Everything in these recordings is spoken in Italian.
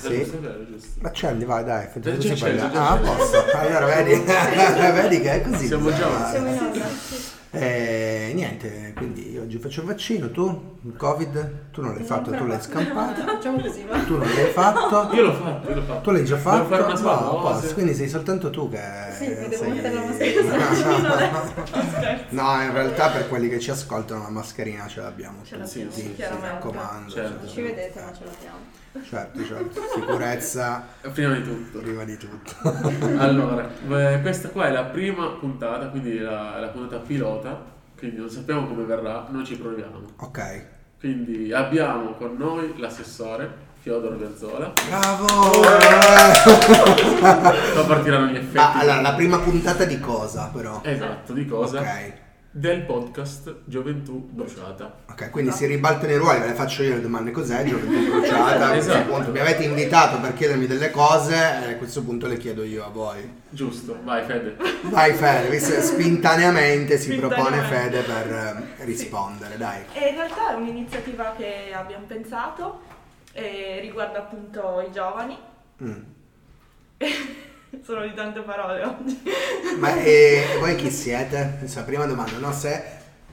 Sì. Ma accendi, vai, dai, fai Già così c'è, già Ah, a c'è. posto. Allora, vedi, vedi che è così. Siamo giovani. fare. Siamo in. Eh, niente, quindi oggi faccio il vaccino, tu? Il Covid? Tu non l'hai fatto, tu l'hai scampato. Facciamo così, va. Tu non l'hai fatto. Io l'ho fatto, io l'ho fatto. Tu l'hai già fatto? Devo fare una No, sola a posto, dose. quindi sei soltanto tu che Sì, mi devo sei- mettere la mascherina. No, in realtà per quelli che ci ascoltano la mascherina ce l'abbiamo Ce l'abbiamo, tutti, sì, mi raccomando. Certo. Ci vedete, ma ce l'abbiamo. Certo, certo. Sicurezza Prima di tutto. prima di tutto. Allora, eh, questa qua è la prima puntata, quindi la, la puntata pilota, quindi non sappiamo come verrà, noi ci proviamo. Ok. Quindi abbiamo con noi l'assessore Fiodor Verzola, Bravo! poi partiranno gli effetti. Ma allora, la prima puntata di cosa però? Esatto, di cosa? Ok. Del podcast Gioventù Bruciata. Ok, quindi si ribaltano i ruoli, ve le faccio io le domande cos'è, gioventù bruciata, Esatto. appunto mi avete invitato per chiedermi delle cose e a questo punto le chiedo io a voi. Giusto, vai Fede. Vai Fede, visto spintaneamente si propone. Fede per eh, rispondere, dai. E in realtà è un'iniziativa che abbiamo pensato e riguarda appunto i giovani. Mm. Sono di tante parole oggi. Ma e voi chi siete? Questa è la prima domanda, no? Se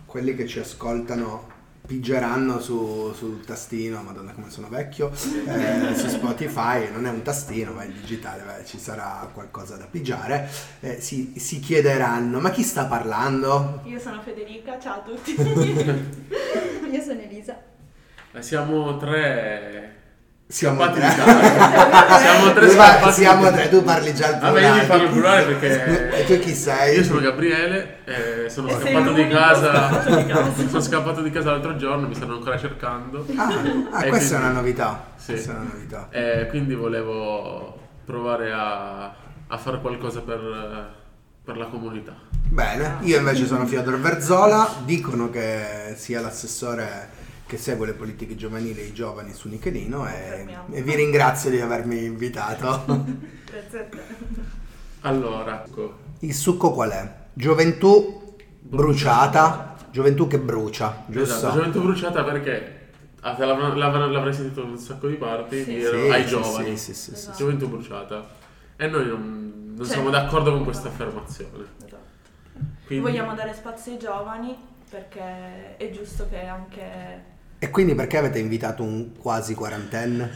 quelli che ci ascoltano pigeranno su, sul tastino, madonna come sono vecchio, eh, su Spotify, non è un tastino, ma è digitale, beh, ci sarà qualcosa da pigiare, eh, si, si chiederanno, ma chi sta parlando? Io sono Federica, ciao a tutti. Io sono Elisa. Eh, Siamo tre Siamo scappati tre. Siamo tre scappati siamo tre, tu parli già Vabbè, plurale. io ti parlo al plurale perché- E tu chi sei? Io sono Gabriele, eh, sono E scappato di casa. scappato di casa. sono scappato di casa l'altro giorno, mi stanno ancora cercando. Ah, ah, questa è quindi- una novità. Sì. Questa è una novità. E quindi volevo provare a, a fare qualcosa per, per la comunità. Bene, io invece sono Fiodor Verzola, dicono che sia l'assessore che segue le politiche giovanili e i giovani su Nichelino e, e vi ringrazio di avermi invitato. Grazie a te. Allora, ecco, Il succo qual è? Gioventù bruciata, gioventù che brucia, giusto? esatto, gioventù bruciata perché ah, l'avrà- l'avrei sentito in un sacco di parti Sì. Sì, ai sì, giovani. sì, sì, sì, sì. Esatto. Gioventù bruciata. E noi non, non Cioè- siamo d'accordo con questa affermazione. Esatto. Quindi, Vogliamo dare spazio ai giovani perché è giusto che anche... E quindi perché avete invitato un quasi quarantenne?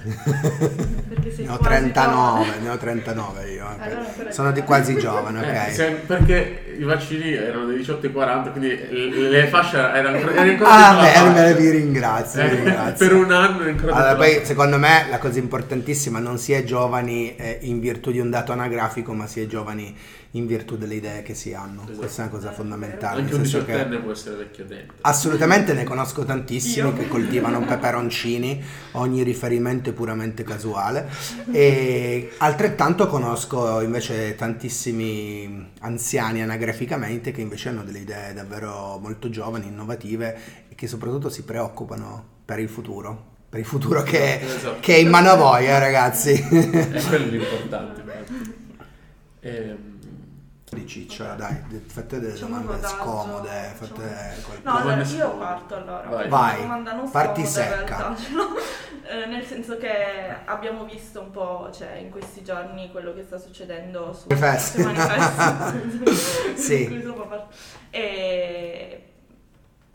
Perché sei ne ho quasi 39, giovane. ne ho 39 io. ok. Allora ancora Sono di quasi giovane, ok. Eh, se- perché i vaccini erano dei 18 e 40, quindi le, le fasce erano ancora, erano ancora Ah, fascia. bene, vi ringrazio, vi Eh, ringrazio. per un anno è ancora Allora, poi secondo me la cosa importantissima non si è giovani eh, in virtù di un dato anagrafico, ma si è giovani in virtù delle idee che si hanno. Esatto. Questa è una cosa fondamentale. Anche un diciottenne può essere vecchio dentro. Assolutamente ne conosco tantissimi Io. che coltivano peperoncini, ogni riferimento è puramente casuale e altrettanto conosco invece tantissimi anziani anagraficamente che invece hanno delle idee davvero molto giovani, innovative e che soprattutto si preoccupano per il futuro, per il futuro che, Esatto. che è in mano a voi eh, ragazzi. È quello l'importante. Ehm, Di ciccia, dai, fate delle Facciamo domande scomode, fate qualcosa. No, allora io parto allora. Vai. Vai, domanda non parti secca. Eh, nel senso che abbiamo visto un po', cioè in questi giorni quello che sta succedendo su Manifesti. Sì. E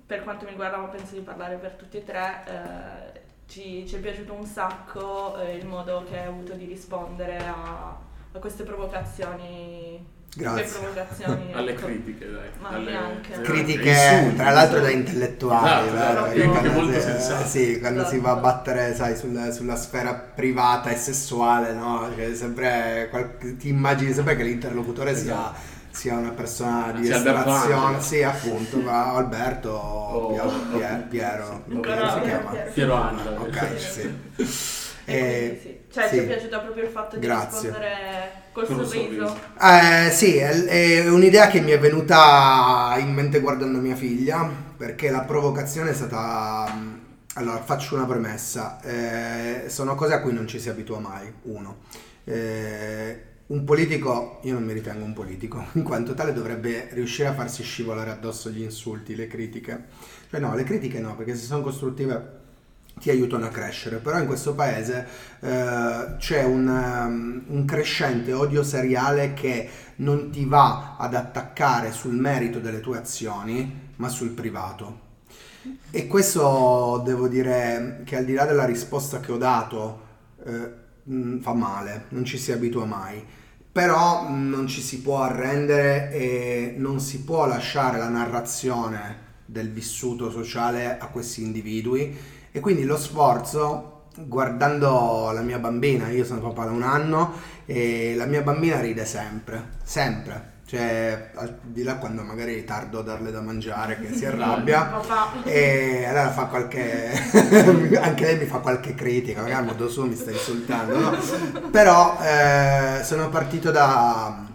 per quanto mi riguarda, ma penso di parlare per tutti e tre, eh, ci, ci è piaciuto un sacco eh, il modo che hai avuto di rispondere a, a queste provocazioni. Grazie. Alle ecco. critiche, dai. Ma alle, neanche. critiche insulti, tra l'altro da intellettuali Esatto, vero? esatto, quando molto si- sì, quando si va a Esatto. battere sai, sul- sulla sfera privata e sessuale no? che sempre qual- ti immagini sempre che l'interlocutore sia, Esatto. sia una persona di Sia Alberto estrazione sì appunto ma Alberto o O- Piero, o- Pier- Piero sì. come si Piero- chiama? Piero. Piero Angela. ok sì E quindi sì. Cioè sì. ci è piaciuto proprio il fatto di Grazie. rispondere col Con sorriso. sorriso. Eh, sì, è, è un'idea che mi è venuta in mente guardando mia figlia, perché la provocazione è stata... Allora, faccio una premessa, eh, sono cose a cui non ci si abitua mai, uno. Eh, un politico, io non mi ritengo un politico, in quanto tale dovrebbe riuscire a farsi scivolare addosso gli insulti, le critiche. Cioè no, le critiche no, perché se sono costruttive ti aiutano a crescere, però in questo paese eh, c'è un, um, un, crescente odio seriale che non ti va ad attaccare sul merito delle tue azioni, ma sul privato. E questo devo dire che al di là della risposta che ho dato eh, fa male, non ci si abitua mai. Però non ci si può arrendere e non si può lasciare la narrazione del vissuto sociale a questi individui e quindi lo sforzo, guardando la mia bambina, io sono papà da un anno e la mia bambina ride sempre, sempre. Cioè, al di là quando magari tardo a darle da mangiare che si arrabbia e allora fa qualche anche lei mi fa qualche critica, magari a modo suo mi sta insultando, no? Però eh, sono partito da,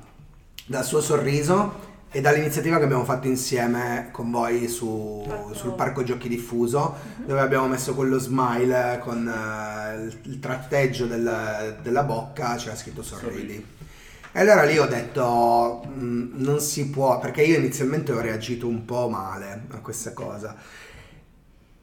dal suo sorriso e dall'iniziativa che abbiamo fatto insieme con voi su, sul parco giochi diffuso uh-huh. dove abbiamo messo quello smile con uh, il, il, tratteggio del, della bocca c'era scritto sorridi e allora lì ho detto mh, mm, non si può perché io inizialmente ho reagito un po' male a questa cosa.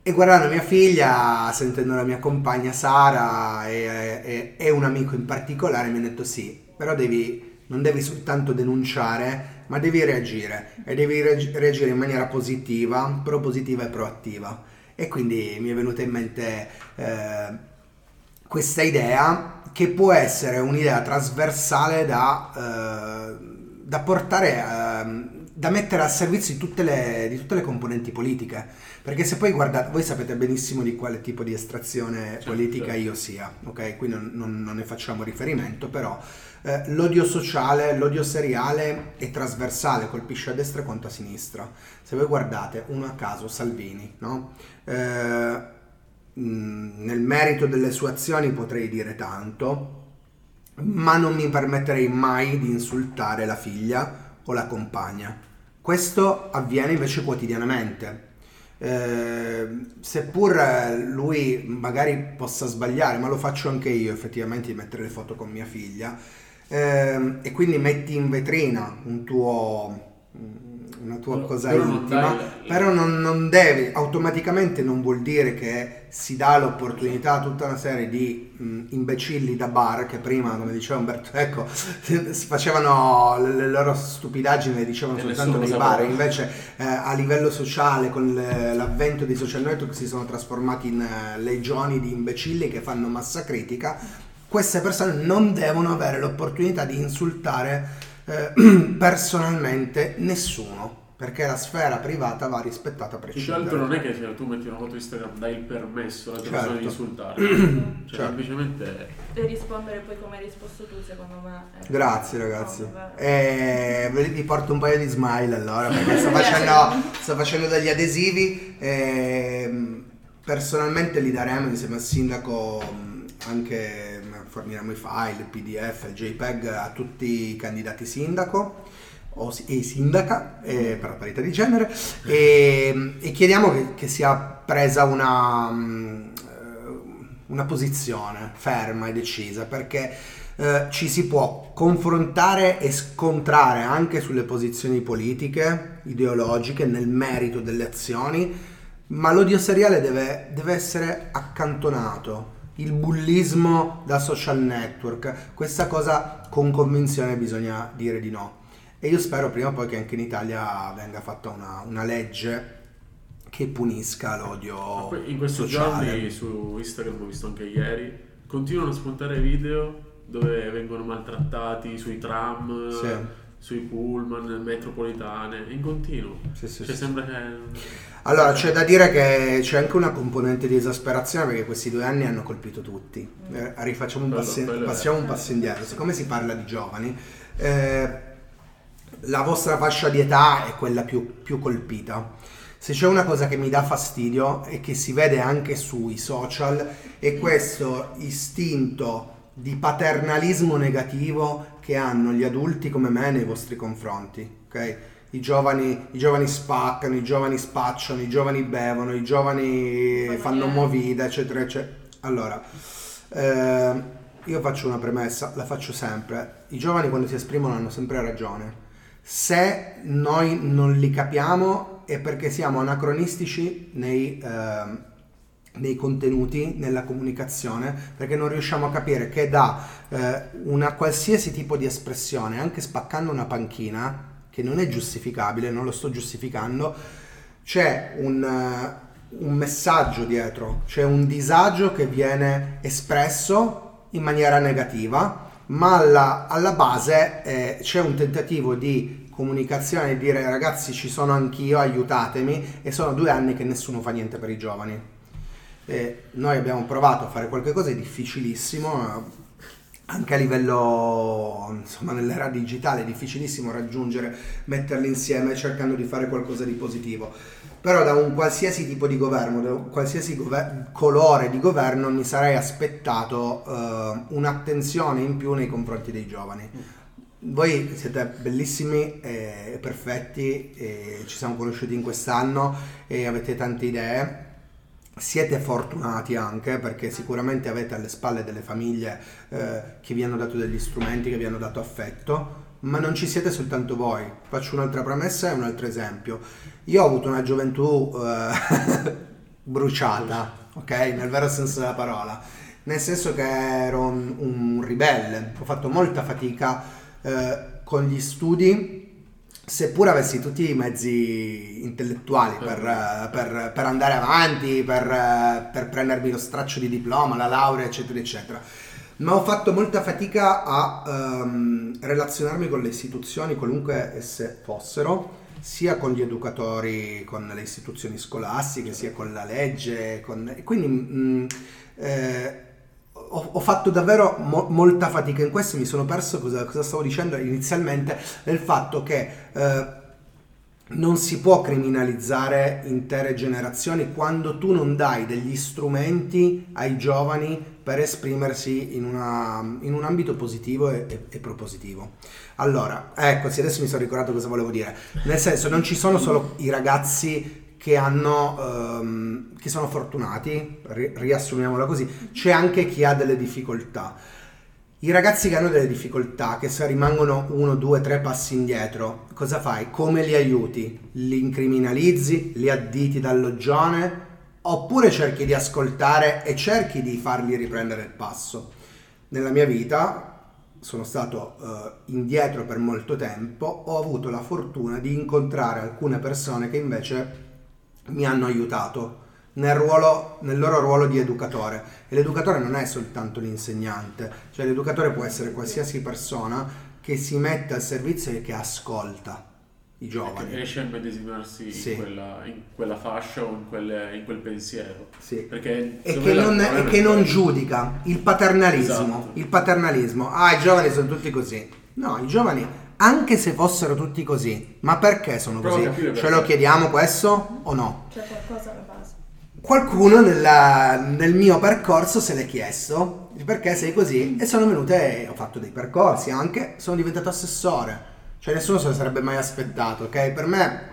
E guardando mia figlia sentendo la mia compagna Sara e, e, e un amico in particolare mi hanno detto sì però devi non devi soltanto denunciare ma devi reagire e devi reagire in maniera positiva, propositiva e proattiva. E quindi mi è venuta in mente eh, questa idea che può essere un'idea trasversale da, eh, da portare, eh, da mettere al servizio di tutte, le, di tutte le componenti politiche. Perché se poi guardate, voi sapete benissimo di quale tipo di estrazione certo, politica certo. io sia, ok? Qui non, non, non ne facciamo riferimento, però eh, l'odio sociale, l'odio seriale è trasversale, colpisce a destra quanto a sinistra. Se voi guardate uno a caso, Salvini, no? eh, mm, nel merito delle sue azioni potrei dire tanto, ma non mi permetterei mai di insultare la figlia o la compagna. Questo avviene invece quotidianamente. Eh, seppur lui magari possa sbagliare, ma lo faccio anche io effettivamente di mettere le foto con mia figlia, eh, e quindi metti in vetrina un tuo una tua no, cosa però intima, non però non, non, devi, automaticamente non vuol dire che si dà l'opportunità a tutta una serie di mh, imbecilli da bar che prima, come diceva Umberto Ecco, facevano le, le loro stupidaggini, le dicevano e soltanto nei bar, invece eh, a livello sociale con le, l'avvento dei social network si sono trasformati in uh, legioni di imbecilli che fanno massa critica. Queste persone non devono avere l'opportunità di insultare eh, personalmente nessuno perché la sfera privata va rispettata a prescindere. Più che altro non è che se tu metti una foto Instagram dai il permesso alla persona certo. di insultare, cioè certo. semplicemente... E rispondere poi come hai risposto tu secondo me. Grazie ragazzi. E vi porto un paio di smile allora perché sto facendo, sto facendo degli adesivi e personalmente li daremo insieme al sindaco anche forniremo i file, il PDF, il JPEG a tutti i candidati sindaco e sindaca eh, per la parità di genere e, e chiediamo che, che, sia presa una, mm, una posizione ferma e decisa perché eh, ci si può confrontare e scontrare anche sulle posizioni politiche, ideologiche, nel merito delle azioni, ma l'odio seriale deve, deve essere accantonato il bullismo da social network. Questa cosa con convinzione bisogna dire di no. E io spero prima o poi che anche in Italia venga fatta una, una legge che punisca l'odio. In questi sociale. giorni su Instagram, ho visto anche ieri, continuano a spuntare video dove vengono maltrattati sui tram. Sì sui pullman, metropolitane, in continuo. Sì, sì, cioè, sì. sembra che... Allora, c'è da dire che c'è anche una componente di esasperazione perché questi due anni hanno colpito tutti. Eh, rifacciamo un passo, passiamo un passo indietro. Siccome si parla di giovani, eh, la vostra fascia di età è quella più, più colpita. Se c'è una cosa che mi dà fastidio e che si vede anche sui social è questo istinto di paternalismo negativo che hanno gli adulti come me nei vostri confronti, ok? I giovani, I giovani spaccano, i giovani spacciano, i giovani bevono, i giovani fanno movida, eccetera, eccetera. Allora, eh, io faccio una premessa, la faccio sempre. I giovani quando si esprimono hanno sempre ragione. Se noi non li capiamo è perché siamo anacronistici nei, eh, nei contenuti, nella comunicazione, perché non riusciamo a capire che da eh, una qualsiasi tipo di espressione, anche spaccando una panchina, che non è giustificabile, non lo sto giustificando, c'è un, uh, un messaggio dietro, c'è un disagio che viene espresso in maniera negativa, ma alla, alla base eh, c'è un tentativo di comunicazione, di dire ragazzi ci sono anch'io, aiutatemi, e sono due anni che nessuno fa niente per i giovani. E noi abbiamo provato a fare qualcosa di difficilissimo, anche a livello, insomma, nell'era digitale è difficilissimo raggiungere, metterli insieme cercando di fare qualcosa di positivo. Però da un qualsiasi tipo di governo, da un qualsiasi gover- colore di governo, mi sarei aspettato uh, un'attenzione in più nei confronti dei giovani. Voi siete bellissimi e perfetti, e ci siamo conosciuti in quest'anno e avete tante idee siete fortunati anche perché sicuramente avete alle spalle delle famiglie eh, che vi hanno dato degli strumenti, che vi hanno dato affetto, ma non ci siete soltanto voi. Faccio un'altra premessa e un altro esempio. Io ho avuto una gioventù eh, bruciata, ok? Nel vero senso della parola. Nel senso che ero un, un ribelle, ho fatto molta fatica eh, con gli studi seppur avessi tutti i mezzi intellettuali per, certo. per, per andare avanti, per, per, prendermi lo straccio di diploma, la laurea, eccetera, eccetera. Ma ho fatto molta fatica a um, relazionarmi con le istituzioni, qualunque esse fossero, sia con gli educatori, con le istituzioni scolastiche, sia con la legge. Con... Quindi mh, mm, eh, ho, ho, fatto davvero mo- molta fatica in questo, mi sono perso cosa, cosa stavo dicendo inizialmente, del fatto che eh, non si può criminalizzare intere generazioni quando tu non dai degli strumenti ai giovani per esprimersi in, una, in un ambito positivo e, e, e, propositivo. Allora, ecco, sì, adesso mi sono ricordato cosa volevo dire. Nel senso, non ci sono solo i ragazzi che, hanno, um, che sono fortunati, ri- riassumiamola così, c'è anche chi ha delle difficoltà. I ragazzi che hanno delle difficoltà, che se rimangono uno, due, tre passi indietro, cosa fai? Come li aiuti? Li incriminalizzi? Li additi dall'oggione? Oppure cerchi di ascoltare e cerchi di farli riprendere il passo? Nella mia vita sono stato uh, indietro per molto tempo, ho avuto la fortuna di incontrare alcune persone che invece mi hanno aiutato nel, ruolo, nel loro ruolo di educatore. E l'educatore non è soltanto l'insegnante, cioè l'educatore può essere qualsiasi persona che si mette al servizio e che ascolta i giovani. Che riesce a medesimarsi sì. in, quella, in, quella, fascia o in, quelle, in quel pensiero. Sì. Perché e che, non, e che non, giudica il paternalismo. Esatto. Il paternalismo. Ah, i giovani sono tutti così. No, i giovani anche se fossero tutti così. Ma perché sono così? Ce lo chiediamo questo o no? C'è qualcosa alla base. Qualcuno nella, nel mio percorso se l'è chiesto perché sei così e sono venute, ho fatto dei percorsi anche, sono diventato assessore. Cioè nessuno se lo sarebbe mai aspettato, ok? Per me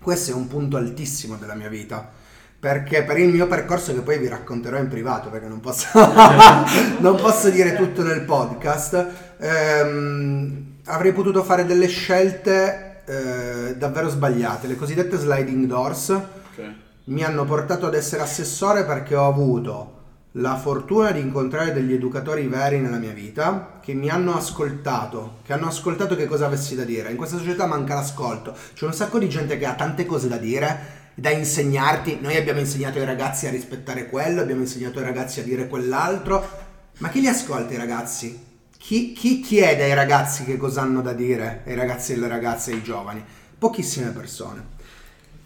questo è un punto altissimo della mia vita perché per il mio percorso che poi vi racconterò in privato perché non posso, non posso dire tutto nel podcast ehm, avrei potuto fare delle scelte eh, davvero sbagliate, le cosiddette sliding doors. Okay. Mi hanno portato ad essere assessore perché ho avuto la fortuna di incontrare degli educatori veri nella mia vita che mi hanno ascoltato, che hanno ascoltato che cosa avessi da dire. In questa società manca l'ascolto. C'è un sacco di gente che ha tante cose da dire, da insegnarti. Noi abbiamo insegnato ai ragazzi a rispettare quello, abbiamo insegnato ai ragazzi a dire quell'altro. Ma chi li ascolta i ragazzi? Chi, chi, chiede ai ragazzi che cosa hanno da dire, ai ragazzi e alle ragazze, ai giovani? Pochissime persone.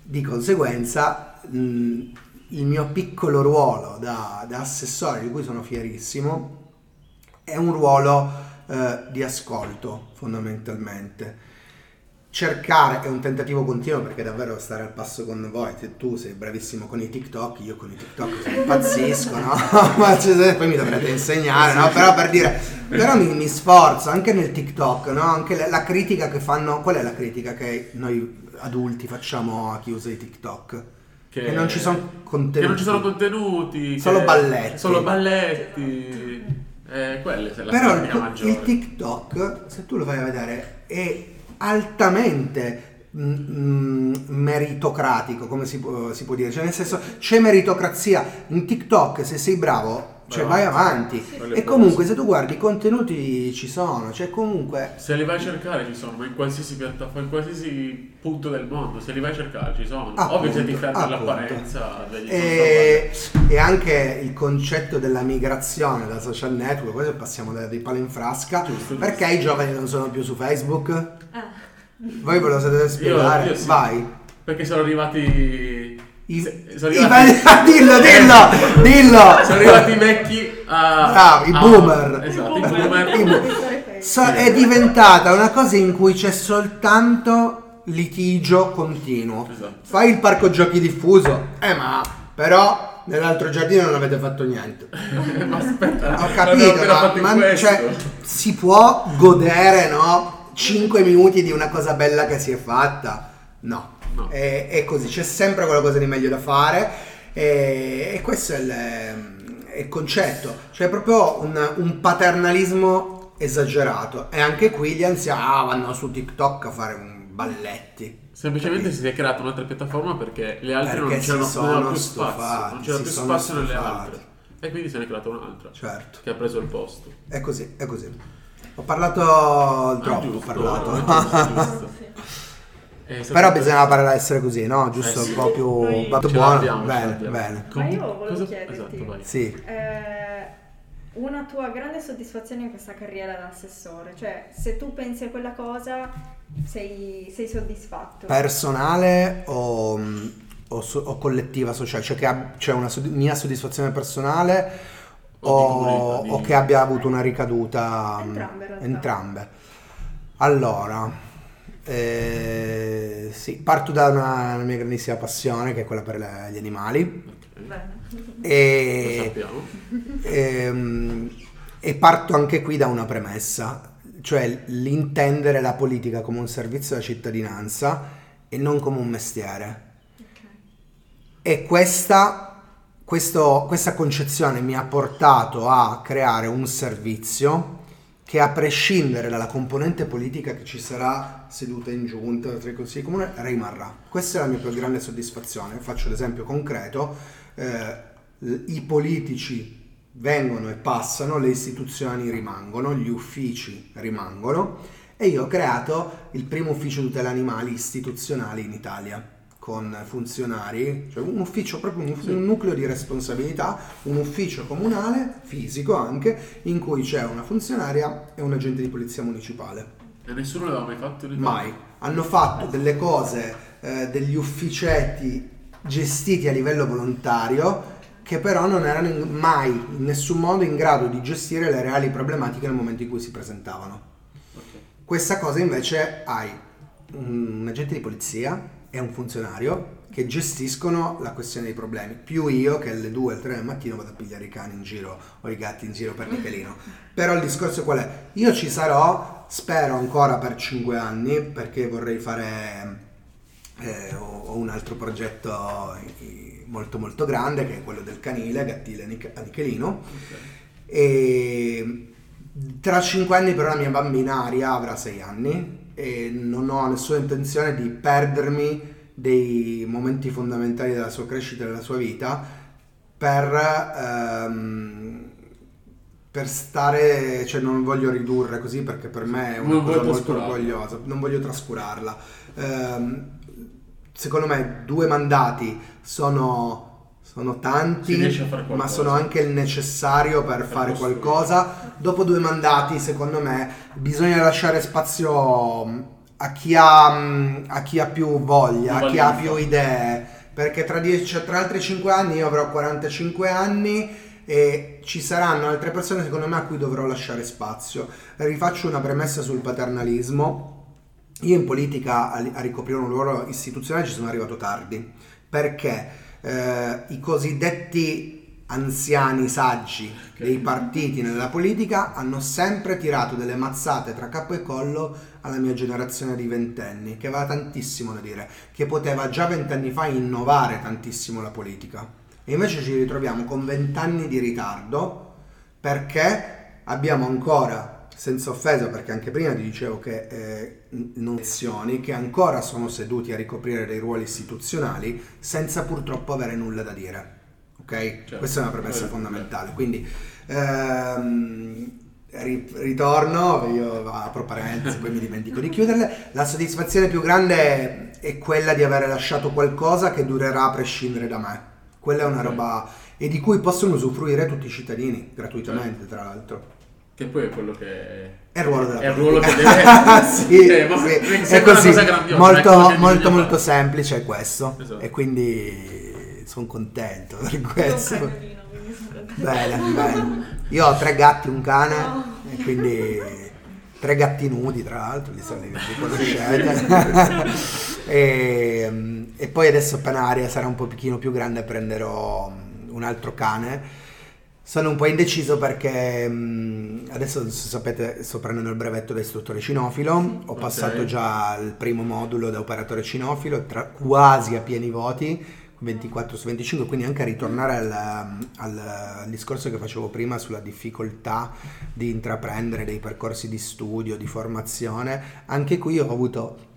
Di conseguenza, mh, il mio piccolo ruolo da, da, assessore, di cui sono fierissimo, è un ruolo eh, di ascolto fondamentalmente cercare è un tentativo continuo perché davvero stare al passo con voi tu sei bravissimo con i TikTok io con i TikTok impazzisco no? ma cioè, poi mi dovrete insegnare no? però per dire però mi, mi sforzo anche nel TikTok no? anche la, la, critica che fanno qual è la critica che noi adulti facciamo a chi usa i TikTok che, che non ci sono contenuti che non ci sono contenuti solo balletti solo balletti eh, quelle se la però il, il TikTok se tu lo vai a vedere è altamente mm, meritocratico, come si può, si può dire, cioè nel senso c'è meritocrazia. In TikTok se sei bravo cioè vai avanti. e comunque se tu guardi i contenuti ci sono. Cioè comunque se li vai a cercare ci sono ma in qualsiasi piattaforma in qualsiasi punto del mondo se li vai a cercare ci sono. Appunto, ovvio se ti fermi all'apparenza e, e anche il concetto della migrazione da social network poi passiamo dai palo in frasca. Giusto, perché giusto. i giovani non sono più su Facebook? Ah. voi ve lo sapete spiegare? Io, io sì. vai. Perché sono arrivati i, sono arrivati... I, dillo, dillo, dillo. Sono arrivati i vecchi a... Ah, i boomer. A, esatto, i boomer. I boomer. So, è diventata una cosa in cui c'è soltanto litigio continuo. Esatto. Fai il parco giochi diffuso, eh ma però nell'altro giardino non avete fatto niente. ma aspetta, ho capito, ma, ma cioè, si può godere, no? 5 minuti di una cosa bella che si è fatta? No. No. È, è, così, c'è sempre qualcosa di meglio da fare e, e questo è il, è il, concetto, cioè proprio un, un, paternalismo esagerato e anche qui gli anziani ah, vanno su TikTok a fare balletti. Semplicemente si è creata un'altra piattaforma perché le altre perché non c'erano sono più spazio, non c'era più spazio nelle altre. E quindi se ne è creata un'altra. Certo. Che ha preso il posto. È così, è così. Ho parlato troppo, ah, giusto, ho parlato. Giusto, giusto. Eh, Però bisognava parlare a essere così, no? Giusto eh sì. un po' più Noi... buono. L'abbiamo, bene, bene. Ma io volevo Cosa... chiederti esatto, sì. eh, una tua grande soddisfazione in questa carriera da assessore, cioè se tu pensi a quella cosa sei, sei soddisfatto. Personale o, o, so, o, collettiva sociale? Cioè che c'è cioè una sodd- mia soddisfazione personale o, o, che abbia avuto una ricaduta? Entrambe. Entrambe. Allora, eh, sì, parto da una, una, mia grandissima passione che è quella per le, gli animali. E, e, ehm, e parto anche qui da una premessa, cioè l'intendere la politica come un servizio alla cittadinanza e non come un mestiere. Okay. E questa, questo, questa concezione mi ha portato a creare un servizio che a prescindere dalla componente politica che ci sarà seduta in giunta tra i consigli comuni rimarrà. Questa è la mia più grande soddisfazione. Faccio l'esempio concreto, eh, i politici vengono e passano, le istituzioni rimangono, gli uffici rimangono e io ho creato il primo ufficio tutela animali istituzionale in Italia con funzionari, cioè un ufficio, proprio un, un, nucleo di responsabilità, un ufficio comunale, fisico anche, in cui c'è una funzionaria e un agente di polizia municipale. E nessuno l'aveva mai fatto? Mai. Hanno fatto delle cose, eh, degli ufficetti gestiti a livello volontario che però non erano in, mai in nessun modo in grado di gestire le reali problematiche nel momento in cui si presentavano. Okay. Questa cosa invece hai un agente di polizia e un funzionario che gestiscono la questione dei problemi. Più io che alle 2 alle 3 del mattino vado a pigliare i cani in giro o i gatti in giro per Michelino. Però il discorso qual è? Io ci sarò, spero ancora per 5 anni, perché vorrei fare eh, ho un altro progetto molto molto grande che è quello del canile, Gattile a Nichelino. Okay. E tra 5 anni però la mia bambina Aria avrà 6 anni e non ho nessuna intenzione di perdermi dei momenti fondamentali della sua crescita e della sua vita per, ehm, per stare, cioè non voglio ridurre così perché per me è una non cosa molto orgogliosa, non voglio trascurarla. Ehm, secondo me due mandati sono sono tanti, ma sono anche il necessario per, per fare qualcosa. Dopo due mandati, secondo me, bisogna lasciare spazio mm, a chi ha, mm, a chi ha più voglia, a chi ha più idee. Perché tra, dieci, tra altri 5 anni io avrò 45 anni e ci saranno altre persone secondo me a cui dovrò lasciare spazio. Rifaccio una premessa sul paternalismo. Io in politica a ricoprire un ruolo istituzionale ci sono arrivato tardi. Perché? Eh, i cosiddetti anziani saggi dei partiti nella politica hanno sempre tirato delle mazzate tra capo e collo alla mia generazione di ventenni, che aveva tantissimo da dire, che poteva già vent'anni fa innovare tantissimo la politica. E invece ci ritroviamo con vent'anni di ritardo perché abbiamo ancora senza offesa, perché anche prima ti dicevo che eh, nozioni che ancora sono seduti a ricoprire dei ruoli istituzionali senza purtroppo avere nulla da dire. Ok? Certo. Questa è una premessa certo. fondamentale. Quindi ehm, ritorno, io apro parentesi, poi mi dimentico di chiuderle. La soddisfazione più grande è quella di aver lasciato qualcosa che durerà a prescindere da me. Quella è una roba e di cui possono usufruire tutti i cittadini gratuitamente, tra l'altro. Che poi è quello che è il ruolo della è il ruolo che deve sì, cioè, sì. è così. molto molto molto semplice è questo. Esatto. e quindi sono contento per questo. bene bene. Io ho tre gatti un cane no. e quindi tre gatti nudi tra l'altro li, so, li, li conoscete e, e poi adesso appena aria sarà un pochino più grande prenderò un altro cane sono un po' indeciso perché mh, adesso se sapete sto prendendo il brevetto da istruttore cinofilo, ho passato okay. già il primo modulo da operatore cinofilo, tra, quasi a pieni voti, 24 su 25, quindi anche a ritornare al, al, al, discorso che facevo prima sulla difficoltà di intraprendere dei percorsi di studio, di formazione, anche qui ho avuto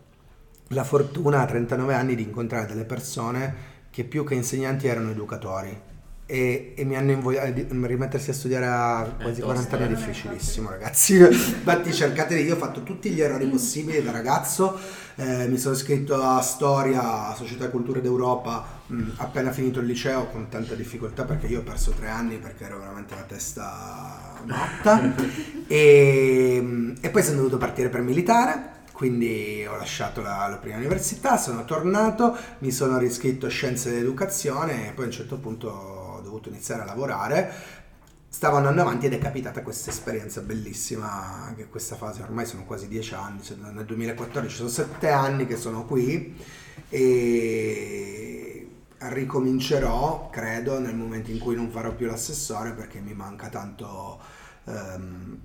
la fortuna a 39 anni di incontrare delle persone che più che insegnanti erano educatori e, e, mi hanno invogliato a rimettersi a studiare a quasi 40 anni è difficilissimo ragazzi. Infatti cercate di io ho fatto tutti gli errori possibili da ragazzo eh, mi sono iscritto a storia a società e cultura d'Europa mh, appena finito il liceo con tanta difficoltà perché io ho perso tre anni perché ero veramente la testa matta. E, e poi sono dovuto partire per militare quindi ho lasciato la, la, prima università, sono tornato, mi sono riscritto a scienze dell'educazione e poi a un certo punto dovuto iniziare a lavorare, stavo andando avanti ed è capitata questa esperienza bellissima, anche questa fase, ormai sono quasi dieci anni, cioè nel 2014 sono sette anni che sono qui e ricomincerò, credo, nel momento in cui non farò più l'assessore perché mi manca tanto... Um,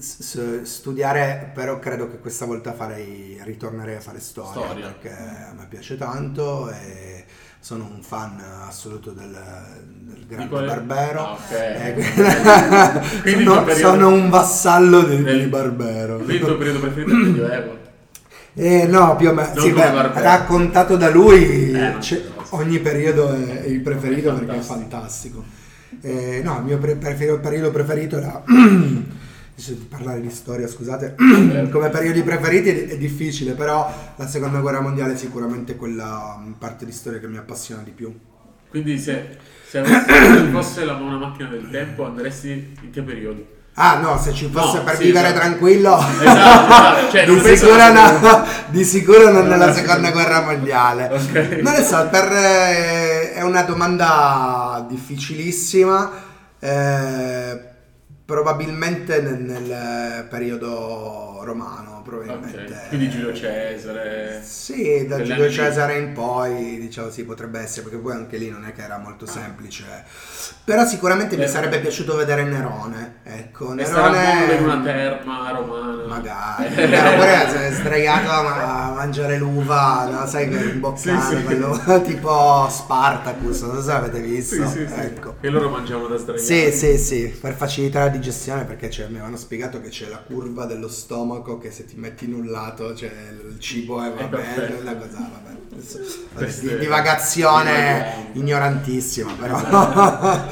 studiare però credo che questa volta farei ritornerei a fare storia, storia. perché a me piace tanto e sono un fan assoluto del, del grande quale... Barbero. Ah, okay. eh, sono, periodo... sono, un vassallo di, del... di Barbero. Quindi il tuo periodo preferito il Medioevo? Eh, no, più o meno, sì, beh, raccontato da lui, eh, ogni periodo è il preferito è perché è fantastico. Eh, no, il mio pre- periodo preferito era parlare di storia, scusate, come periodi preferiti è, difficile, però la seconda guerra mondiale è sicuramente quella mm, parte di storia che mi appassiona di più. Quindi se, se, avessi, fosse la, una macchina del tempo andresti in che periodo? Ah no, se ci fosse no, per sì, vivere esatto. tranquillo, esatto, esatto. Cioè, di, sicuro no, di, sicuro non nella seconda guerra mondiale. Okay. Non lo so, per, eh, è una domanda difficilissima. Eh, probabilmente nel, nel periodo romano, probabilmente. Okay. Quindi Giulio Cesare. Sì, da Giulio Cesare in poi, diciamo sì, potrebbe essere, perché poi anche lì non è che era molto ah. semplice. Però sicuramente eh. mi sarebbe piaciuto vedere Nerone, ecco. Nerone... in una terma romana. Magari. Oppure sdraiato a mangiare l'uva, no? sai che imboccare, sì, sì. quello tipo Spartacus, non so se avete visto. Sì, sì, ecco. E loro mangiavano da sdraiati. Sì, sì, sì, per facilitare la digestione perché cioè, mi avevano spiegato che c'è la curva dello stomaco che se ti metti in un lato cioè, il cibo è, va bene, la cosa vabbè. Di, divagazione ignorantissima però.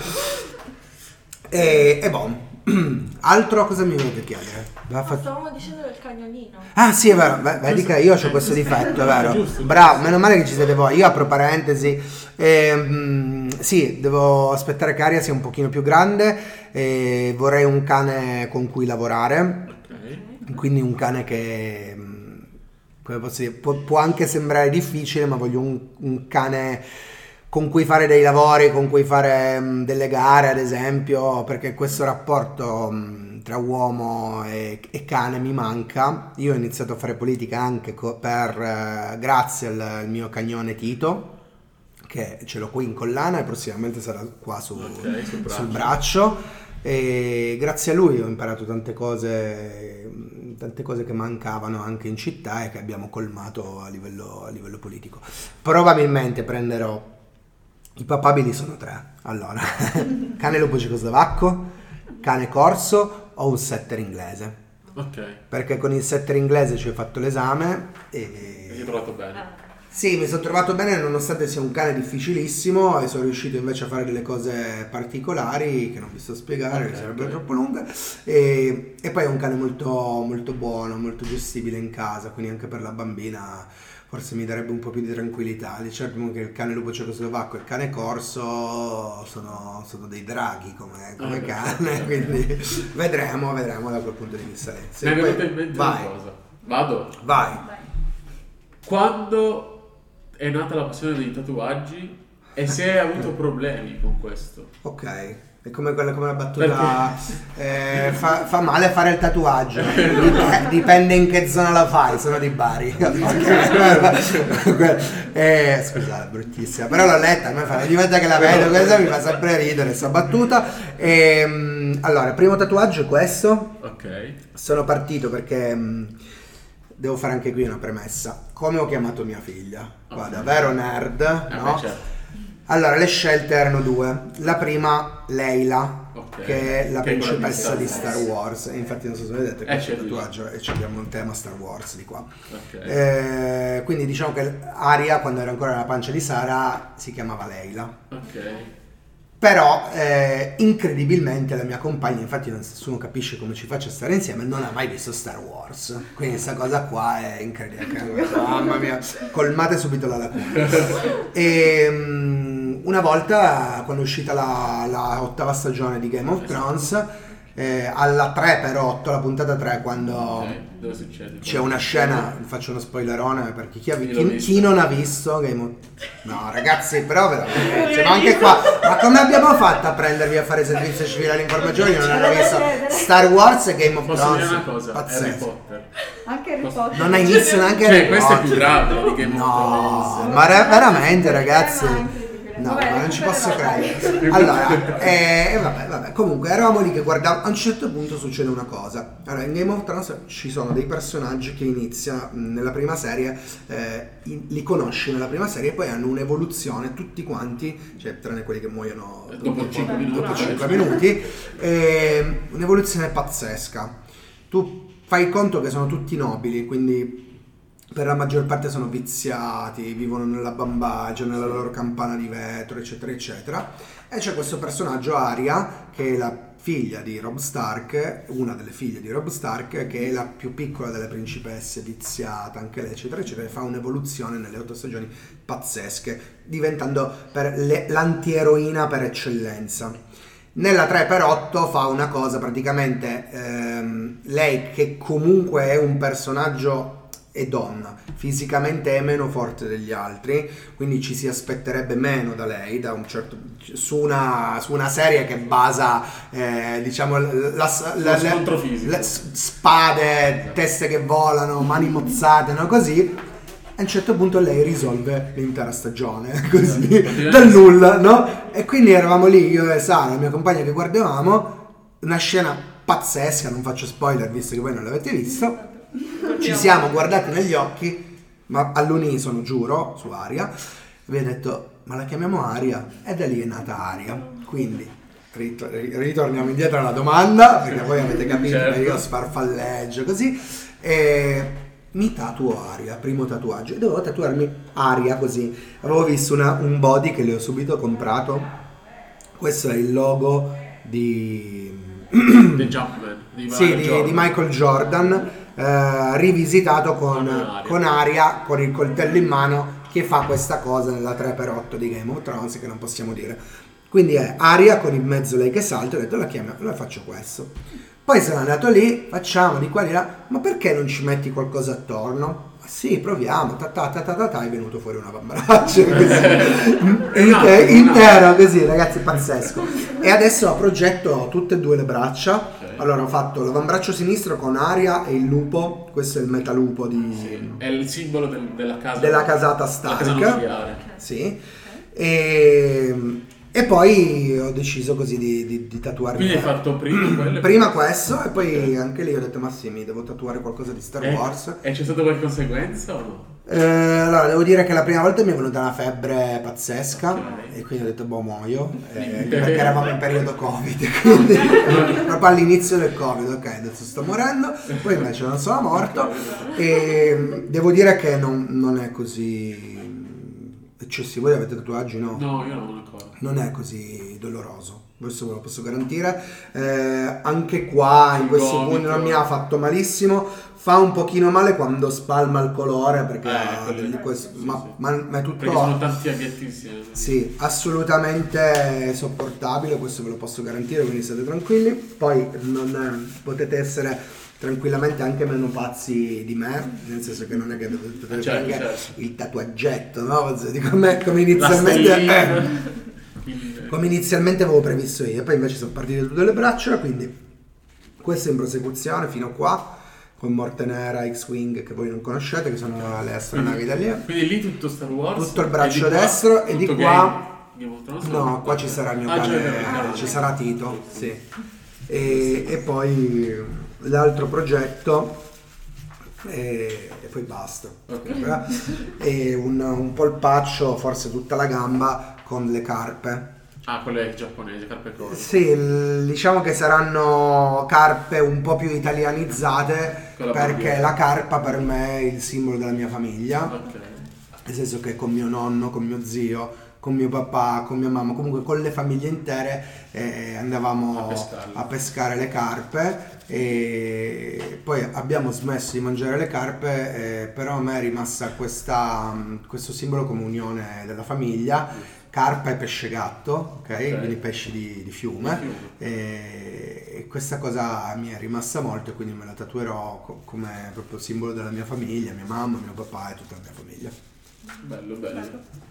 e, e boh. Altro cosa mi volete chiedere? Stavamo dicendo del cagnolino. Ah sì, è vero, vedi che io ho questo difetto, è vero. Bravo, meno male che ci siete voi. Io apro parentesi. Eh, sì, devo aspettare che Aria sia un pochino più grande e vorrei un cane con cui lavorare. Quindi un cane che mm, dire, può, può anche sembrare difficile, ma voglio un, un cane con cui fare dei lavori, con cui fare mh, delle gare, ad esempio, perché questo rapporto mh, tra uomo e, e, cane mi manca. Io ho iniziato a fare politica anche co- per, eh, grazie al, al, mio cagnone Tito, che ce l'ho qui in collana e prossimamente sarà qua su, okay, sul braccio. Sul braccio. E grazie a lui ho imparato tante cose, tante cose che mancavano anche in città e che abbiamo colmato a livello, a livello politico. Probabilmente prenderò i papabili sono tre. Allora, cane lupo cecoslovacco, cane corso o un setter inglese. Ok. Perché con il setter inglese ci ho fatto l'esame E ti e... hai trovato bene. Sì, mi sono trovato bene nonostante sia un cane difficilissimo e sono riuscito invece a fare delle cose particolari che non vi sto a spiegare, Ok, che sarebbero ok. troppo lunghe. E, e poi è un cane molto, molto buono, molto gestibile in casa, quindi anche per la bambina forse mi darebbe un po' più di tranquillità. Diciamo che il cane lupo cecoslovacco e il cane corso sono, sono dei draghi come, come Ah, ok. cane, quindi vedremo, vedremo da quel punto di vista Mi è poi- venuta in mente vai, una cosa. Vado. vai. Vai. Quando è nata la passione dei tatuaggi e se hai avuto problemi con questo? Ok, è come quella come la battuta eh, fa, fa male fare il tatuaggio. Dip- Dipende in che zona la fai, sono di Bari. Ok. eh, scusate, è bruttissima. Però l'ho letta, a me fa, ogni volta che la vedo questa mi fa sempre ridere sta battuta. Ehm, allora, primo tatuaggio è questo. Ok. Sono partito perché mh, devo fare anche qui una premessa. Come ho chiamato mia figlia? Guarda, Ok. vero nerd, Eh, no? certo. Allora, le scelte erano due. La prima, Leila, Ok. che è la Che principessa di. Star Wars. E infatti, non so se vedete, Eh, questo c'è lì. tatuaggio e ci abbiamo un tema Star Wars di qua. Ok. Eh, quindi diciamo che Aria, quando era ancora nella pancia di Sara, si chiamava Leila. Ok. Però, eh, incredibilmente, la mia compagna, infatti nessuno capisce come ci faccia stare insieme, non ha mai visto Star Wars. Quindi questa cosa qua è incredibile. Mamma mia, colmate subito la lacuna. E mm, una volta, quando è uscita la, la ottava stagione di Game of Thrones, eh, alla 3 per 8, la puntata 3, quando Ok. Dove succede? c'è una scena, faccio uno spoilerone perché chi, ha- Chi chi- l'ha visto? chi non ha visto Game of No ragazzi, però veramente, cioè, ma anche qua, ma come abbiamo fatto a prendervi a fare servizio civile all'informazione? Io non hanno visto Star Wars e Game of Posso dire Thrones. una cosa? Harry Pazzesco. Potter. Anche Harry Potter. Non hai visto neanche Cioè, Harry questo è Potter. più grave di Game of No, Thrones. ma re- veramente ragazzi. No, Vabbè, ma non ci posso credere. Allora, eh, vabbè, vabbè, comunque eravamo lì che guardavamo. A un certo punto succede una cosa. Allora, in Game of Thrones ci sono dei personaggi che inizia mh, nella prima serie, eh, in- li conosci nella prima serie e poi hanno un'evoluzione tutti quanti, cioè tranne quelli che muoiono Eh, dopo cinque dopo minuti. 5 minuti, eh, un'evoluzione pazzesca. Tu fai conto che sono tutti nobili, quindi per la maggior parte sono viziati, vivono nella bambagia, nella loro campana di vetro, eccetera, eccetera. E c'è questo personaggio, Aria, che è la figlia di Rob Stark, una delle figlie di Rob Stark, che è la più piccola delle principesse, viziata, anche lei, eccetera, eccetera, e fa un'evoluzione nelle otto stagioni pazzesche, diventando per le- l'antieroina per eccellenza. Nella 3x8 fa una cosa praticamente ehm, lei che comunque è un personaggio è donna, fisicamente è meno forte degli altri, quindi ci si aspetterebbe meno da lei, da un certo, su, una, su una serie che basa eh, diciamo la, la- la- spade, teste che volano, mani mozzate, no? così. A un certo punto lei risolve l'intera stagione, così, Praticamente dal sì. nulla, no? E quindi eravamo lì, io e Sara, la mia compagna che guardavamo, una scena pazzesca, non faccio spoiler visto che voi non l'avete visto. Ci siamo guardati negli occhi, ma all'unisono, giuro, su Aria. Abbiamo detto, ma la chiamiamo Aria? E da lì è nata Aria. Quindi rit- ritorniamo indietro alla domanda, perché voi avete capito Certo. che io sfarfalleggio così. E mi tatuo Aria, primo tatuaggio. E dovevo tatuarmi Aria così. Avevo visto una- un body che le ho subito comprato. Questo è il logo di... The Jumpman. Di Sì, di, di Michael Jordan, eh, rivisitato con, Con Aria. con Aria, con il coltello in mano, che fa questa cosa nella 3x8 di Game of Thrones, che non possiamo dire. Quindi è Aria con in mezzo lei che salta, ho detto la chiamo, la faccio questo. Poi sono andato lì, facciamo di qua di là, ma perché non ci metti qualcosa attorno? "Ma Sì, proviamo, ta ta ta ta ta, ta, è venuto fuori una bambaraccia intero così ragazzi, pazzesco. E adesso ho progetto tutte e due le braccia. Allora ho fatto l'avambraccio sinistro con aria e il lupo, questo è il metalupo di, Sì, È il simbolo del- della casa. della casata della casa. Sì. E, e poi ho deciso così di, di, di tatuarmi. Quindi hai fatto prima quello e Prima questo e poi anche lì ho detto ma sì, mi devo tatuare qualcosa di Star E- Wars. E c'è stata qualche conseguenza o no? Eh, allora, devo dire che la prima volta mi è venuta una febbre pazzesca e quindi ho detto, boh, muoio, eh, perché eravamo in periodo Covid, quindi proprio all'inizio del Covid, ok, adesso sto morendo, poi invece non sono morto e devo dire che non, non è così eccessivo, voi avete tatuaggi? No, No, io non ancora. non è così doloroso. Questo ve lo posso garantire. Eh, anche qua in questi Gomito. punti non mi ha fatto malissimo. Fa un pochino male quando spalma il colore perché Eh, questo- sì, ma, sì. ma- ma è tutto Perché sono tanti aghetti insieme. sì, assolutamente sopportabile, questo ve lo posso garantire, quindi state tranquilli. Poi non, potete essere tranquillamente anche meno pazzi di me, nel senso che non è che dovete certo, certo. il tatuaggetto, no? Di come, come La inizialmente... come inizialmente avevo previsto io, poi invece sono partite tutte le braccia, quindi questo è in prosecuzione fino a qua, con Morte Nera, X-Wing che voi non conoscete, che sono le astronavi italiane. Quindi lì tutto Star Wars. Tutto il braccio qua destro e di qua- No, qua ci sarà il mio Ah, cane, ci sarà Tito, sì. E, e poi l'altro progetto e, e poi basta. Ok. E un, un polpaccio, forse tutta la gamba con le carpe. Ah, quello è giapponese, carpe core. Sì, diciamo che saranno carpe un po' più italianizzate Con la perché bandiera. la carpa per me è il simbolo della mia famiglia, Ok. nel senso che con mio nonno, con mio zio, con mio papà, con mia mamma, comunque con le famiglie intere eh, andavamo A a pescare le carpe e poi abbiamo smesso di mangiare le carpe, eh, però a me è rimasta questa, questo simbolo come unione della famiglia. Carpa e pesce gatto, ok? Ok. Quindi pesci di, di fiume. Fiume. E, e questa cosa mi è rimasta molto e quindi me la tatuerò co- come proprio simbolo della mia famiglia, mia mamma, mio papà e tutta la mia famiglia. Bello, bello.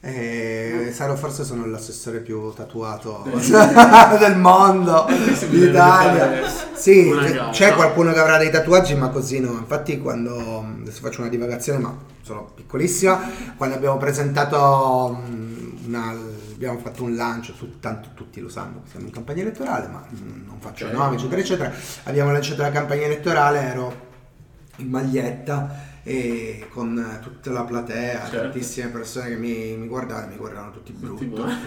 E sarò forse sono l'assessore più tatuato Del- del mondo d'Italia. Sì, c'è- c'è qualcuno che avrà dei tatuaggi, ma così no. Infatti, quando adesso faccio una divagazione, ma sono piccolissima. Quando abbiamo presentato mm, una, abbiamo fatto un lancio, tu- tanto tutti lo sanno, siamo in campagna elettorale, ma non faccio Ok. nomi, eccetera, eccetera. Abbiamo lanciato la campagna elettorale, ero in maglietta e con eh, tutta la platea, Certo. tantissime persone che mi, mi guardavano, mi guardavano tutti brutto.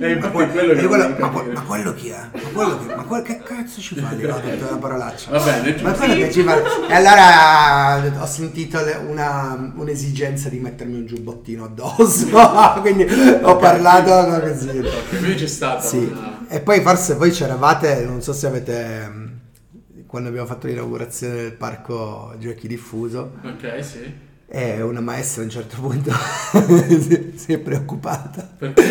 E infatti ma, que- quello che e quello- ma quello chi è? Ma quello che, ma quel- che cazzo ci fa lì? Ho detto una parolaccia. Va bene, Ma quello che ci fa. E allora ho sentito una, un'esigenza di mettermi un giubbottino addosso. Quindi ho parlato così. Quindi c'è stata Sì. una... E poi forse voi c'eravate, non so se avete. Quando abbiamo fatto l'inaugurazione del parco giochi diffuso, Ok, sì. e una maestra a un certo punto si, è preoccupata Perché?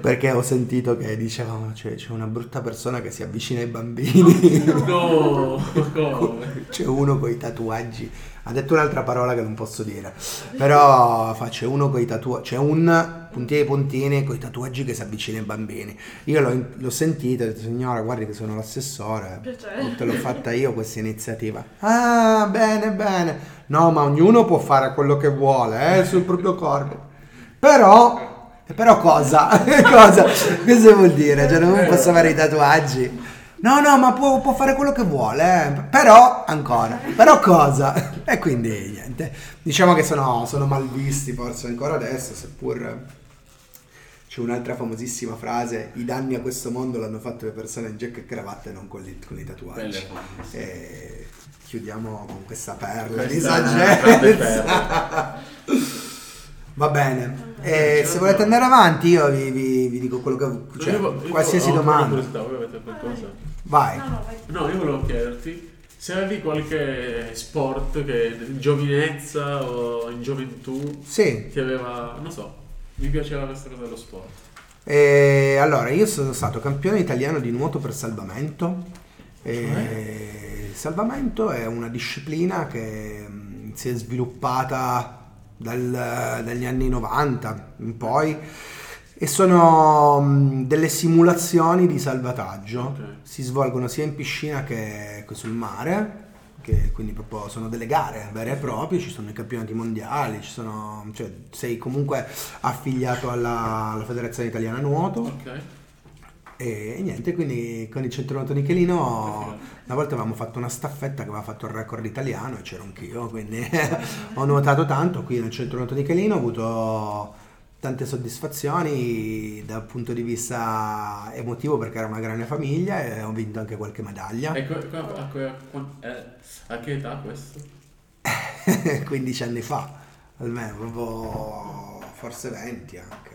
perché ho sentito che dicevano cioè, c'è una brutta persona che si avvicina ai bambini. No, come? C'è uno con i tatuaggi. Ha detto un'altra parola che non posso dire. Però fa, c'è uno con i tatuaggi. C'è un puntini puntini con i tatuaggi che si avvicina ai bambini. Io l'ho, l'ho sentito ho detto, signora, guardi che sono l'assessore. Te l'ho fatta io questa iniziativa. Ah, bene, bene. No, ma ognuno può fare quello che vuole, eh, sul proprio corpo. Però. Però cosa? cosa? Cosa vuol dire? Cioè, non posso avere i tatuaggi. No, no, ma può, può fare quello che vuole, eh. però ancora, però cosa? E quindi niente, diciamo che sono, sono malvisti forse ancora adesso, seppur c'è un'altra famosissima frase, i danni a questo mondo l'hanno fatto le persone in giacca e cravatta e non con, i- con i tatuaggi. E chiudiamo con questa perla di saggezza. Va bene, Eh, E se volete andare avanti io vi, vi- vi dico quello che... Cioè, Io- io qualsiasi ho una domanda. Vai. No, no, vai. No, io volevo chiederti se avevi qualche sport che in giovinezza o in gioventù Sì, ti aveva, non so, mi piaceva questa cosa dello sport. E allora io sono stato campione italiano di nuoto per salvamento. E salvamento è una disciplina che si è sviluppata dal- dagli anni 90 in poi e sono mh, delle simulazioni di salvataggio. Ok. Si svolgono sia in piscina che, sul mare. Che quindi proprio sono delle gare vere e proprie, ci sono i campionati mondiali, ci sono, cioè, sei comunque affiliato alla, alla Federazione Italiana Nuoto Ok. E, e niente, quindi con il centro nuoto Nichelino una volta avevamo fatto una staffetta che aveva fatto il record italiano e c'ero anch'io, quindi ho nuotato tanto qui nel centro nuoto Nichelino, ho avuto tante soddisfazioni dal punto di vista emotivo perché era una grande famiglia e ho vinto anche qualche medaglia. E a, a, a che età questo? 15 anni fa, almeno, proprio forse 20 anche.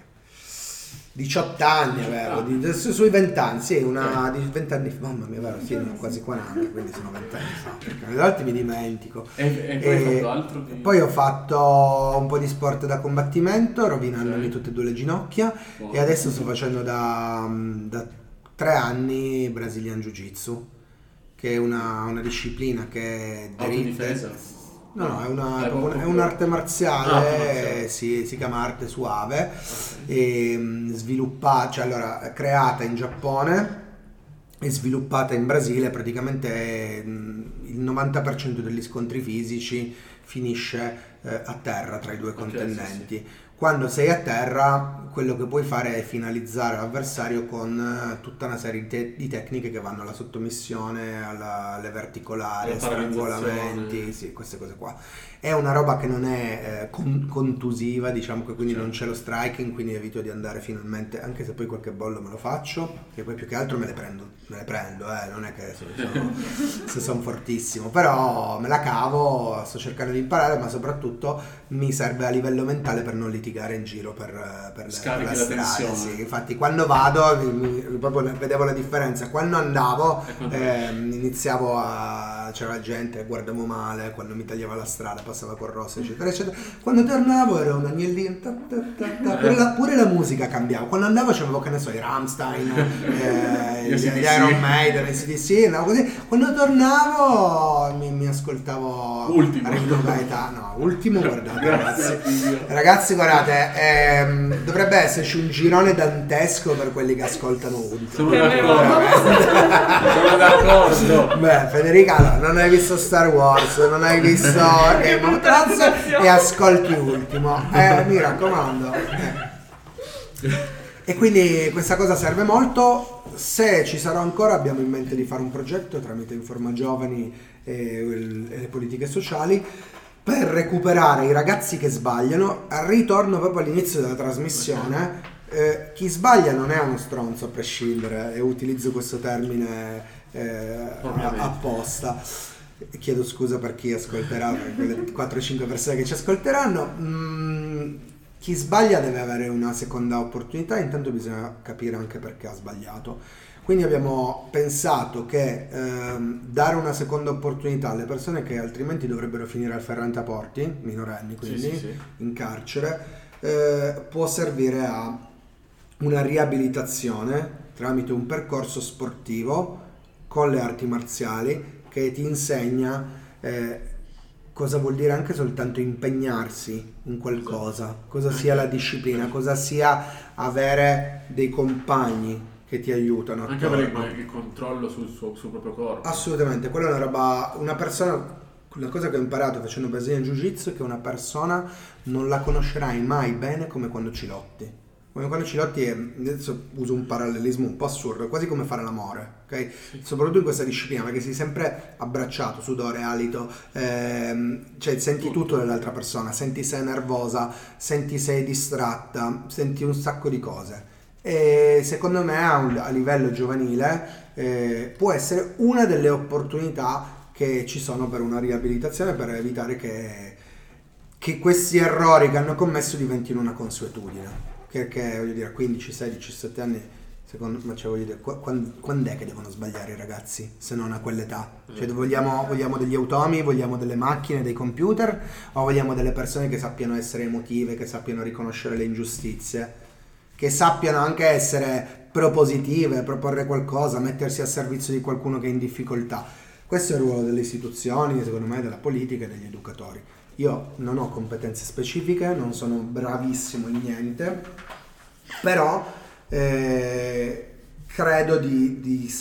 18 anni avevo, di, sui 20 anni, sì, una di 20 anni fa, mamma mia, vero, sì, quasi 40, quindi sono 20 anni fa, perché le volte mi dimentico. E, e poi, e, fatto altro di... poi ho fatto un po' di sport da combattimento, rovinandomi okay. tutte e due le ginocchia, wow. e adesso sto facendo da, da 3 anni Brazilian Jiu Jitsu, che è una, una disciplina che derivata No, no, è, una, è, è un'arte marziale, ah, marziale. Si, si, chiama arte suave, okay. e, sviluppata, cioè allora, creata in Giappone e sviluppata in Brasile, praticamente il 90% degli scontri fisici finisce eh, a terra tra i due contendenti. Okay, sì, sì. Quando sei a terra, quello che puoi fare è finalizzare l'avversario con eh, tutta una serie di, te- di tecniche che vanno alla sottomissione, alla, alle verticolari, strangolamenti, sì, queste cose qua. È una roba che non è eh, con- contusiva, diciamo che quindi non c'è lo striking, quindi evito di andare finalmente, anche se poi qualche bollo me lo faccio, che poi più che altro me le prendo, me le prendo, eh, non è che sono, se sono fortissimo, però me la cavo, sto cercando di imparare, ma soprattutto mi serve a livello mentale per non litigare in giro per, per, le, per la strada. Sì. Infatti quando vado, mi, proprio vedevo la differenza, quando andavo eh, iniziavo a... c'era gente, guardavo male, quando mi tagliava la strada passava con rosso, eccetera, eccetera. Quando tornavo ero un agnellino, ta, ta, ta, pure, la, pure, la, musica cambiava. Quando andavo c'avevo, che ne so, i Rammstein, eh, gli, gli Iron Maiden, i CDC, andavo così. Quando tornavo mi, mi ascoltavo ultimo. Ringo Gaetano, ultimo guardate ragazzi. Ragazzi guardate, ehm, dovrebbe esserci un girone dantesco per quelli che ascoltano ultimo. Sono d'accordo. Sono d'accordo. Beh, Federica, non hai visto Star Wars, non hai visto Game of Thrones e ascolti ultimo. Eh, mi raccomando. Eh. E quindi questa cosa serve molto. Se ci sarà ancora, abbiamo in mente di fare un progetto tramite Informa Giovani e, le politiche sociali per recuperare i ragazzi che sbagliano. Ritorno proprio all'inizio della trasmissione. Eh, chi sbaglia non è uno stronzo a prescindere, e utilizzo questo termine eh, apposta chiedo scusa per chi ascolterà, per quelle 4-5 persone che ci ascolteranno. Mm, chi sbaglia deve avere una seconda opportunità, intanto bisogna capire anche perché ha sbagliato. Quindi abbiamo pensato che ehm, dare una seconda opportunità alle persone che altrimenti dovrebbero finire al Ferrante a Porti, minorenni quindi, sì, sì, sì. in carcere, eh, può servire a una riabilitazione tramite un percorso sportivo con le arti marziali che ti insegna eh, cosa vuol dire anche soltanto impegnarsi in qualcosa, cosa sia la disciplina, cosa sia avere dei compagni che ti aiutano. Anche avere il controllo sul suo, sul proprio corpo. Assolutamente, quella è una roba, una persona una cosa che ho imparato facendo Brazilian Jiu Jitsu è che una persona non la conoscerai mai bene come quando ci lotti come quando ci lotti è, adesso uso un parallelismo un po' assurdo, è quasi come fare l'amore, ok? Soprattutto in questa disciplina, perché sei sempre abbracciato, sudore, alito, ehm, cioè senti tutto dell'altra persona, senti se è nervosa, senti se è distratta, senti un sacco di cose. E secondo me a, un, a livello giovanile eh, può essere una delle opportunità che ci sono per una riabilitazione, per evitare che, che questi errori che hanno commesso diventino una consuetudine perché voglio dire a 15, 16, 17 anni secondo me cioè, voglio dire, quando, quando, è che devono sbagliare i ragazzi se non a quell'età? Cioè, vogliamo, vogliamo, degli automi, vogliamo delle macchine, dei computer o vogliamo delle persone che sappiano essere emotive, che sappiano riconoscere le ingiustizie, che sappiano anche essere propositive, proporre qualcosa, mettersi a servizio di qualcuno che è in difficoltà? Questo è il ruolo delle istituzioni, secondo me, della politica e degli educatori. Io non ho competenze specifiche, non sono bravissimo in niente, però eh, credo di, di,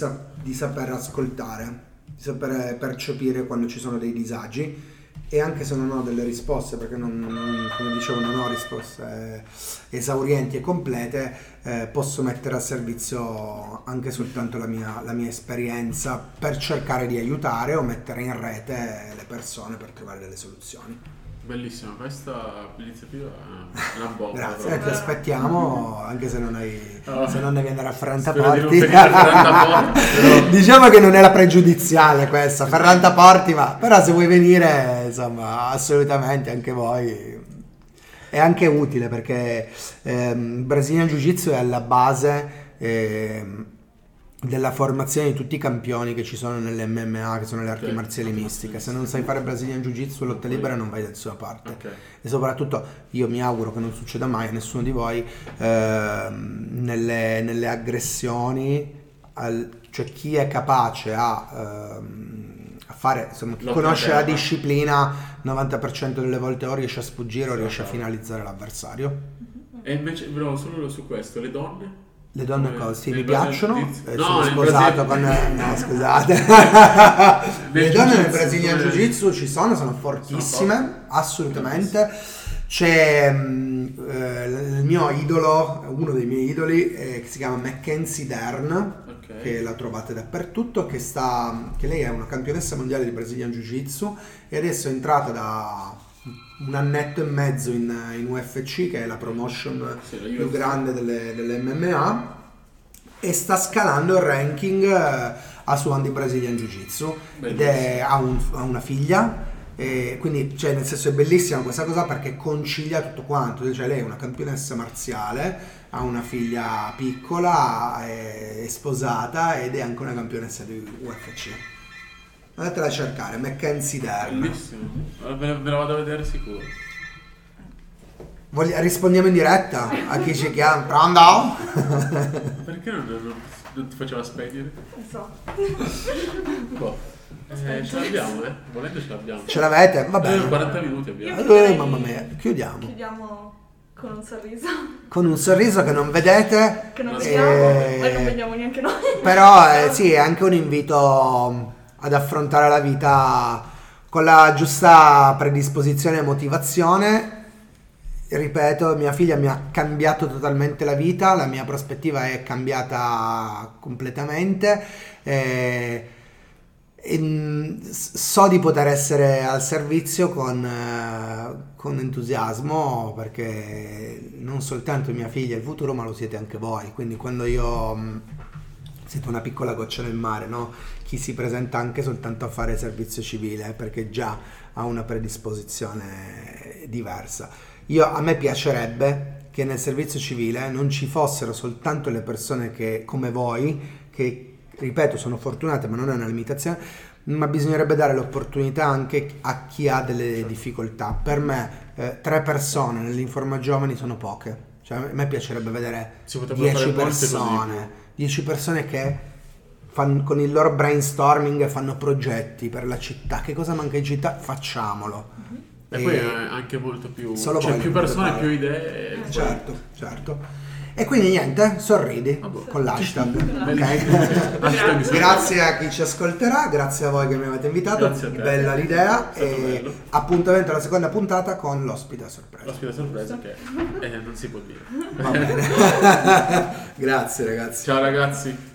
di, saper ascoltare, di saper percepire quando ci sono dei disagi e anche se non ho delle risposte, perché non, non, come dicevo non ho risposte esaurienti e complete, eh, posso mettere a servizio anche soltanto la mia, la mia, esperienza per cercare di aiutare o mettere in rete le persone per trovare delle soluzioni. Bellissima, questa iniziativa è una bomba. Grazie, ti aspettiamo, anche se non, hai, oh, se non devi andare a Ferranta Porti. Però... diciamo che non è la pregiudiziale questa, Ferranta Porti, ma però se vuoi venire, insomma, assolutamente anche voi. È anche utile perché ehm, Brazilian Jiu Jitsu è alla base... Ehm, della formazione di tutti i campioni che ci sono nelle MMA, che sono le arti okay. marziali mistiche. Se non sai fare Brazilian Jiu Jitsu e lotta libera non vai da nessuna parte. Okay. E soprattutto io mi auguro che non succeda mai a nessuno di voi eh, nelle, nelle, aggressioni, al, cioè chi è capace a... Eh, a fare, insomma, chi lotta conosce la disciplina 90% delle volte o riesce a sfuggire o riesce a finalizzare l'avversario. E invece, però, solo su questo, le donne? Le donne cose, sì, mi piacciono. Eh, no, sono sposato con. No, scusate. le donne nel Brazilian Jiu Jitsu ci sono, sono fortissime, sono assolutamente. C'è um, eh, il mio idolo, uno dei miei idoli, eh, che si chiama Mackenzie Dern, okay. che la trovate dappertutto, che, sta, che lei è una campionessa mondiale di Brazilian Jiu Jitsu e adesso è entrata da un annetto e mezzo in, in UFC, che è la promotion sì, la più grande delle, delle, MMA, e sta scalando il ranking eh, a Suon di Brazilian Jiu Jitsu. Ed è, ha, un, ha, una figlia. E quindi, cioè, nel senso, è bellissima questa cosa perché concilia tutto quanto. Cioè, lei è una campionessa marziale, ha una figlia piccola, è sposata ed è anche una campionessa di UFC. Andatela a cercare, Mackenzie Dern. Bellissimo. Ve la, vado a vedere sicuro. Voglia, rispondiamo in diretta a chi ci chiama. Pronto? Perché non, non, non, ti faceva spegnere? Non so. Boh. Eh, ce l'abbiamo, eh. Volendo ce l'abbiamo. Ce l'avete? Va bene. Eh, 40 minuti abbiamo. Eh, mamma mia, chiudiamo. Chiudiamo con un sorriso. Con un sorriso che non vedete. Che non vediamo eh, e non vediamo neanche noi. Però eh, sì, è anche un invito ad affrontare la vita con la giusta predisposizione e motivazione. Ripeto, mia figlia mi ha cambiato totalmente la vita, la mia prospettiva è cambiata completamente. E, e so di poter essere al servizio con, con, entusiasmo perché non soltanto mia figlia è il futuro, ma lo siete anche voi. Quindi quando io siete una piccola goccia nel mare, no? Chi si presenta anche soltanto a fare servizio civile perché già ha una predisposizione diversa. Io, a me piacerebbe che nel servizio civile non ci fossero soltanto le persone che, come voi, che ripeto sono fortunate ma non è una limitazione, ma bisognerebbe dare l'opportunità anche a chi ha delle difficoltà. Per me eh, tre persone nell'Informa Giovani sono poche, cioè, a me piacerebbe vedere dieci persone, dieci persone che fanno, con il loro brainstorming fanno progetti per la città. Che cosa manca in città? Facciamolo. Uh-huh. E, e, poi è anche molto più... Solo cioè, più persone, più idee. Certo, poi... certo. E quindi niente, sorridi oh, con l'hashtag. Okay. grazie a chi ci ascolterà, grazie a voi che mi avete invitato. Bella l'idea. E appuntamento alla seconda puntata con l'ospite a sorpresa. L'ospite a sorpresa che eh, non si può dire. Va bene. grazie ragazzi. Ciao ragazzi.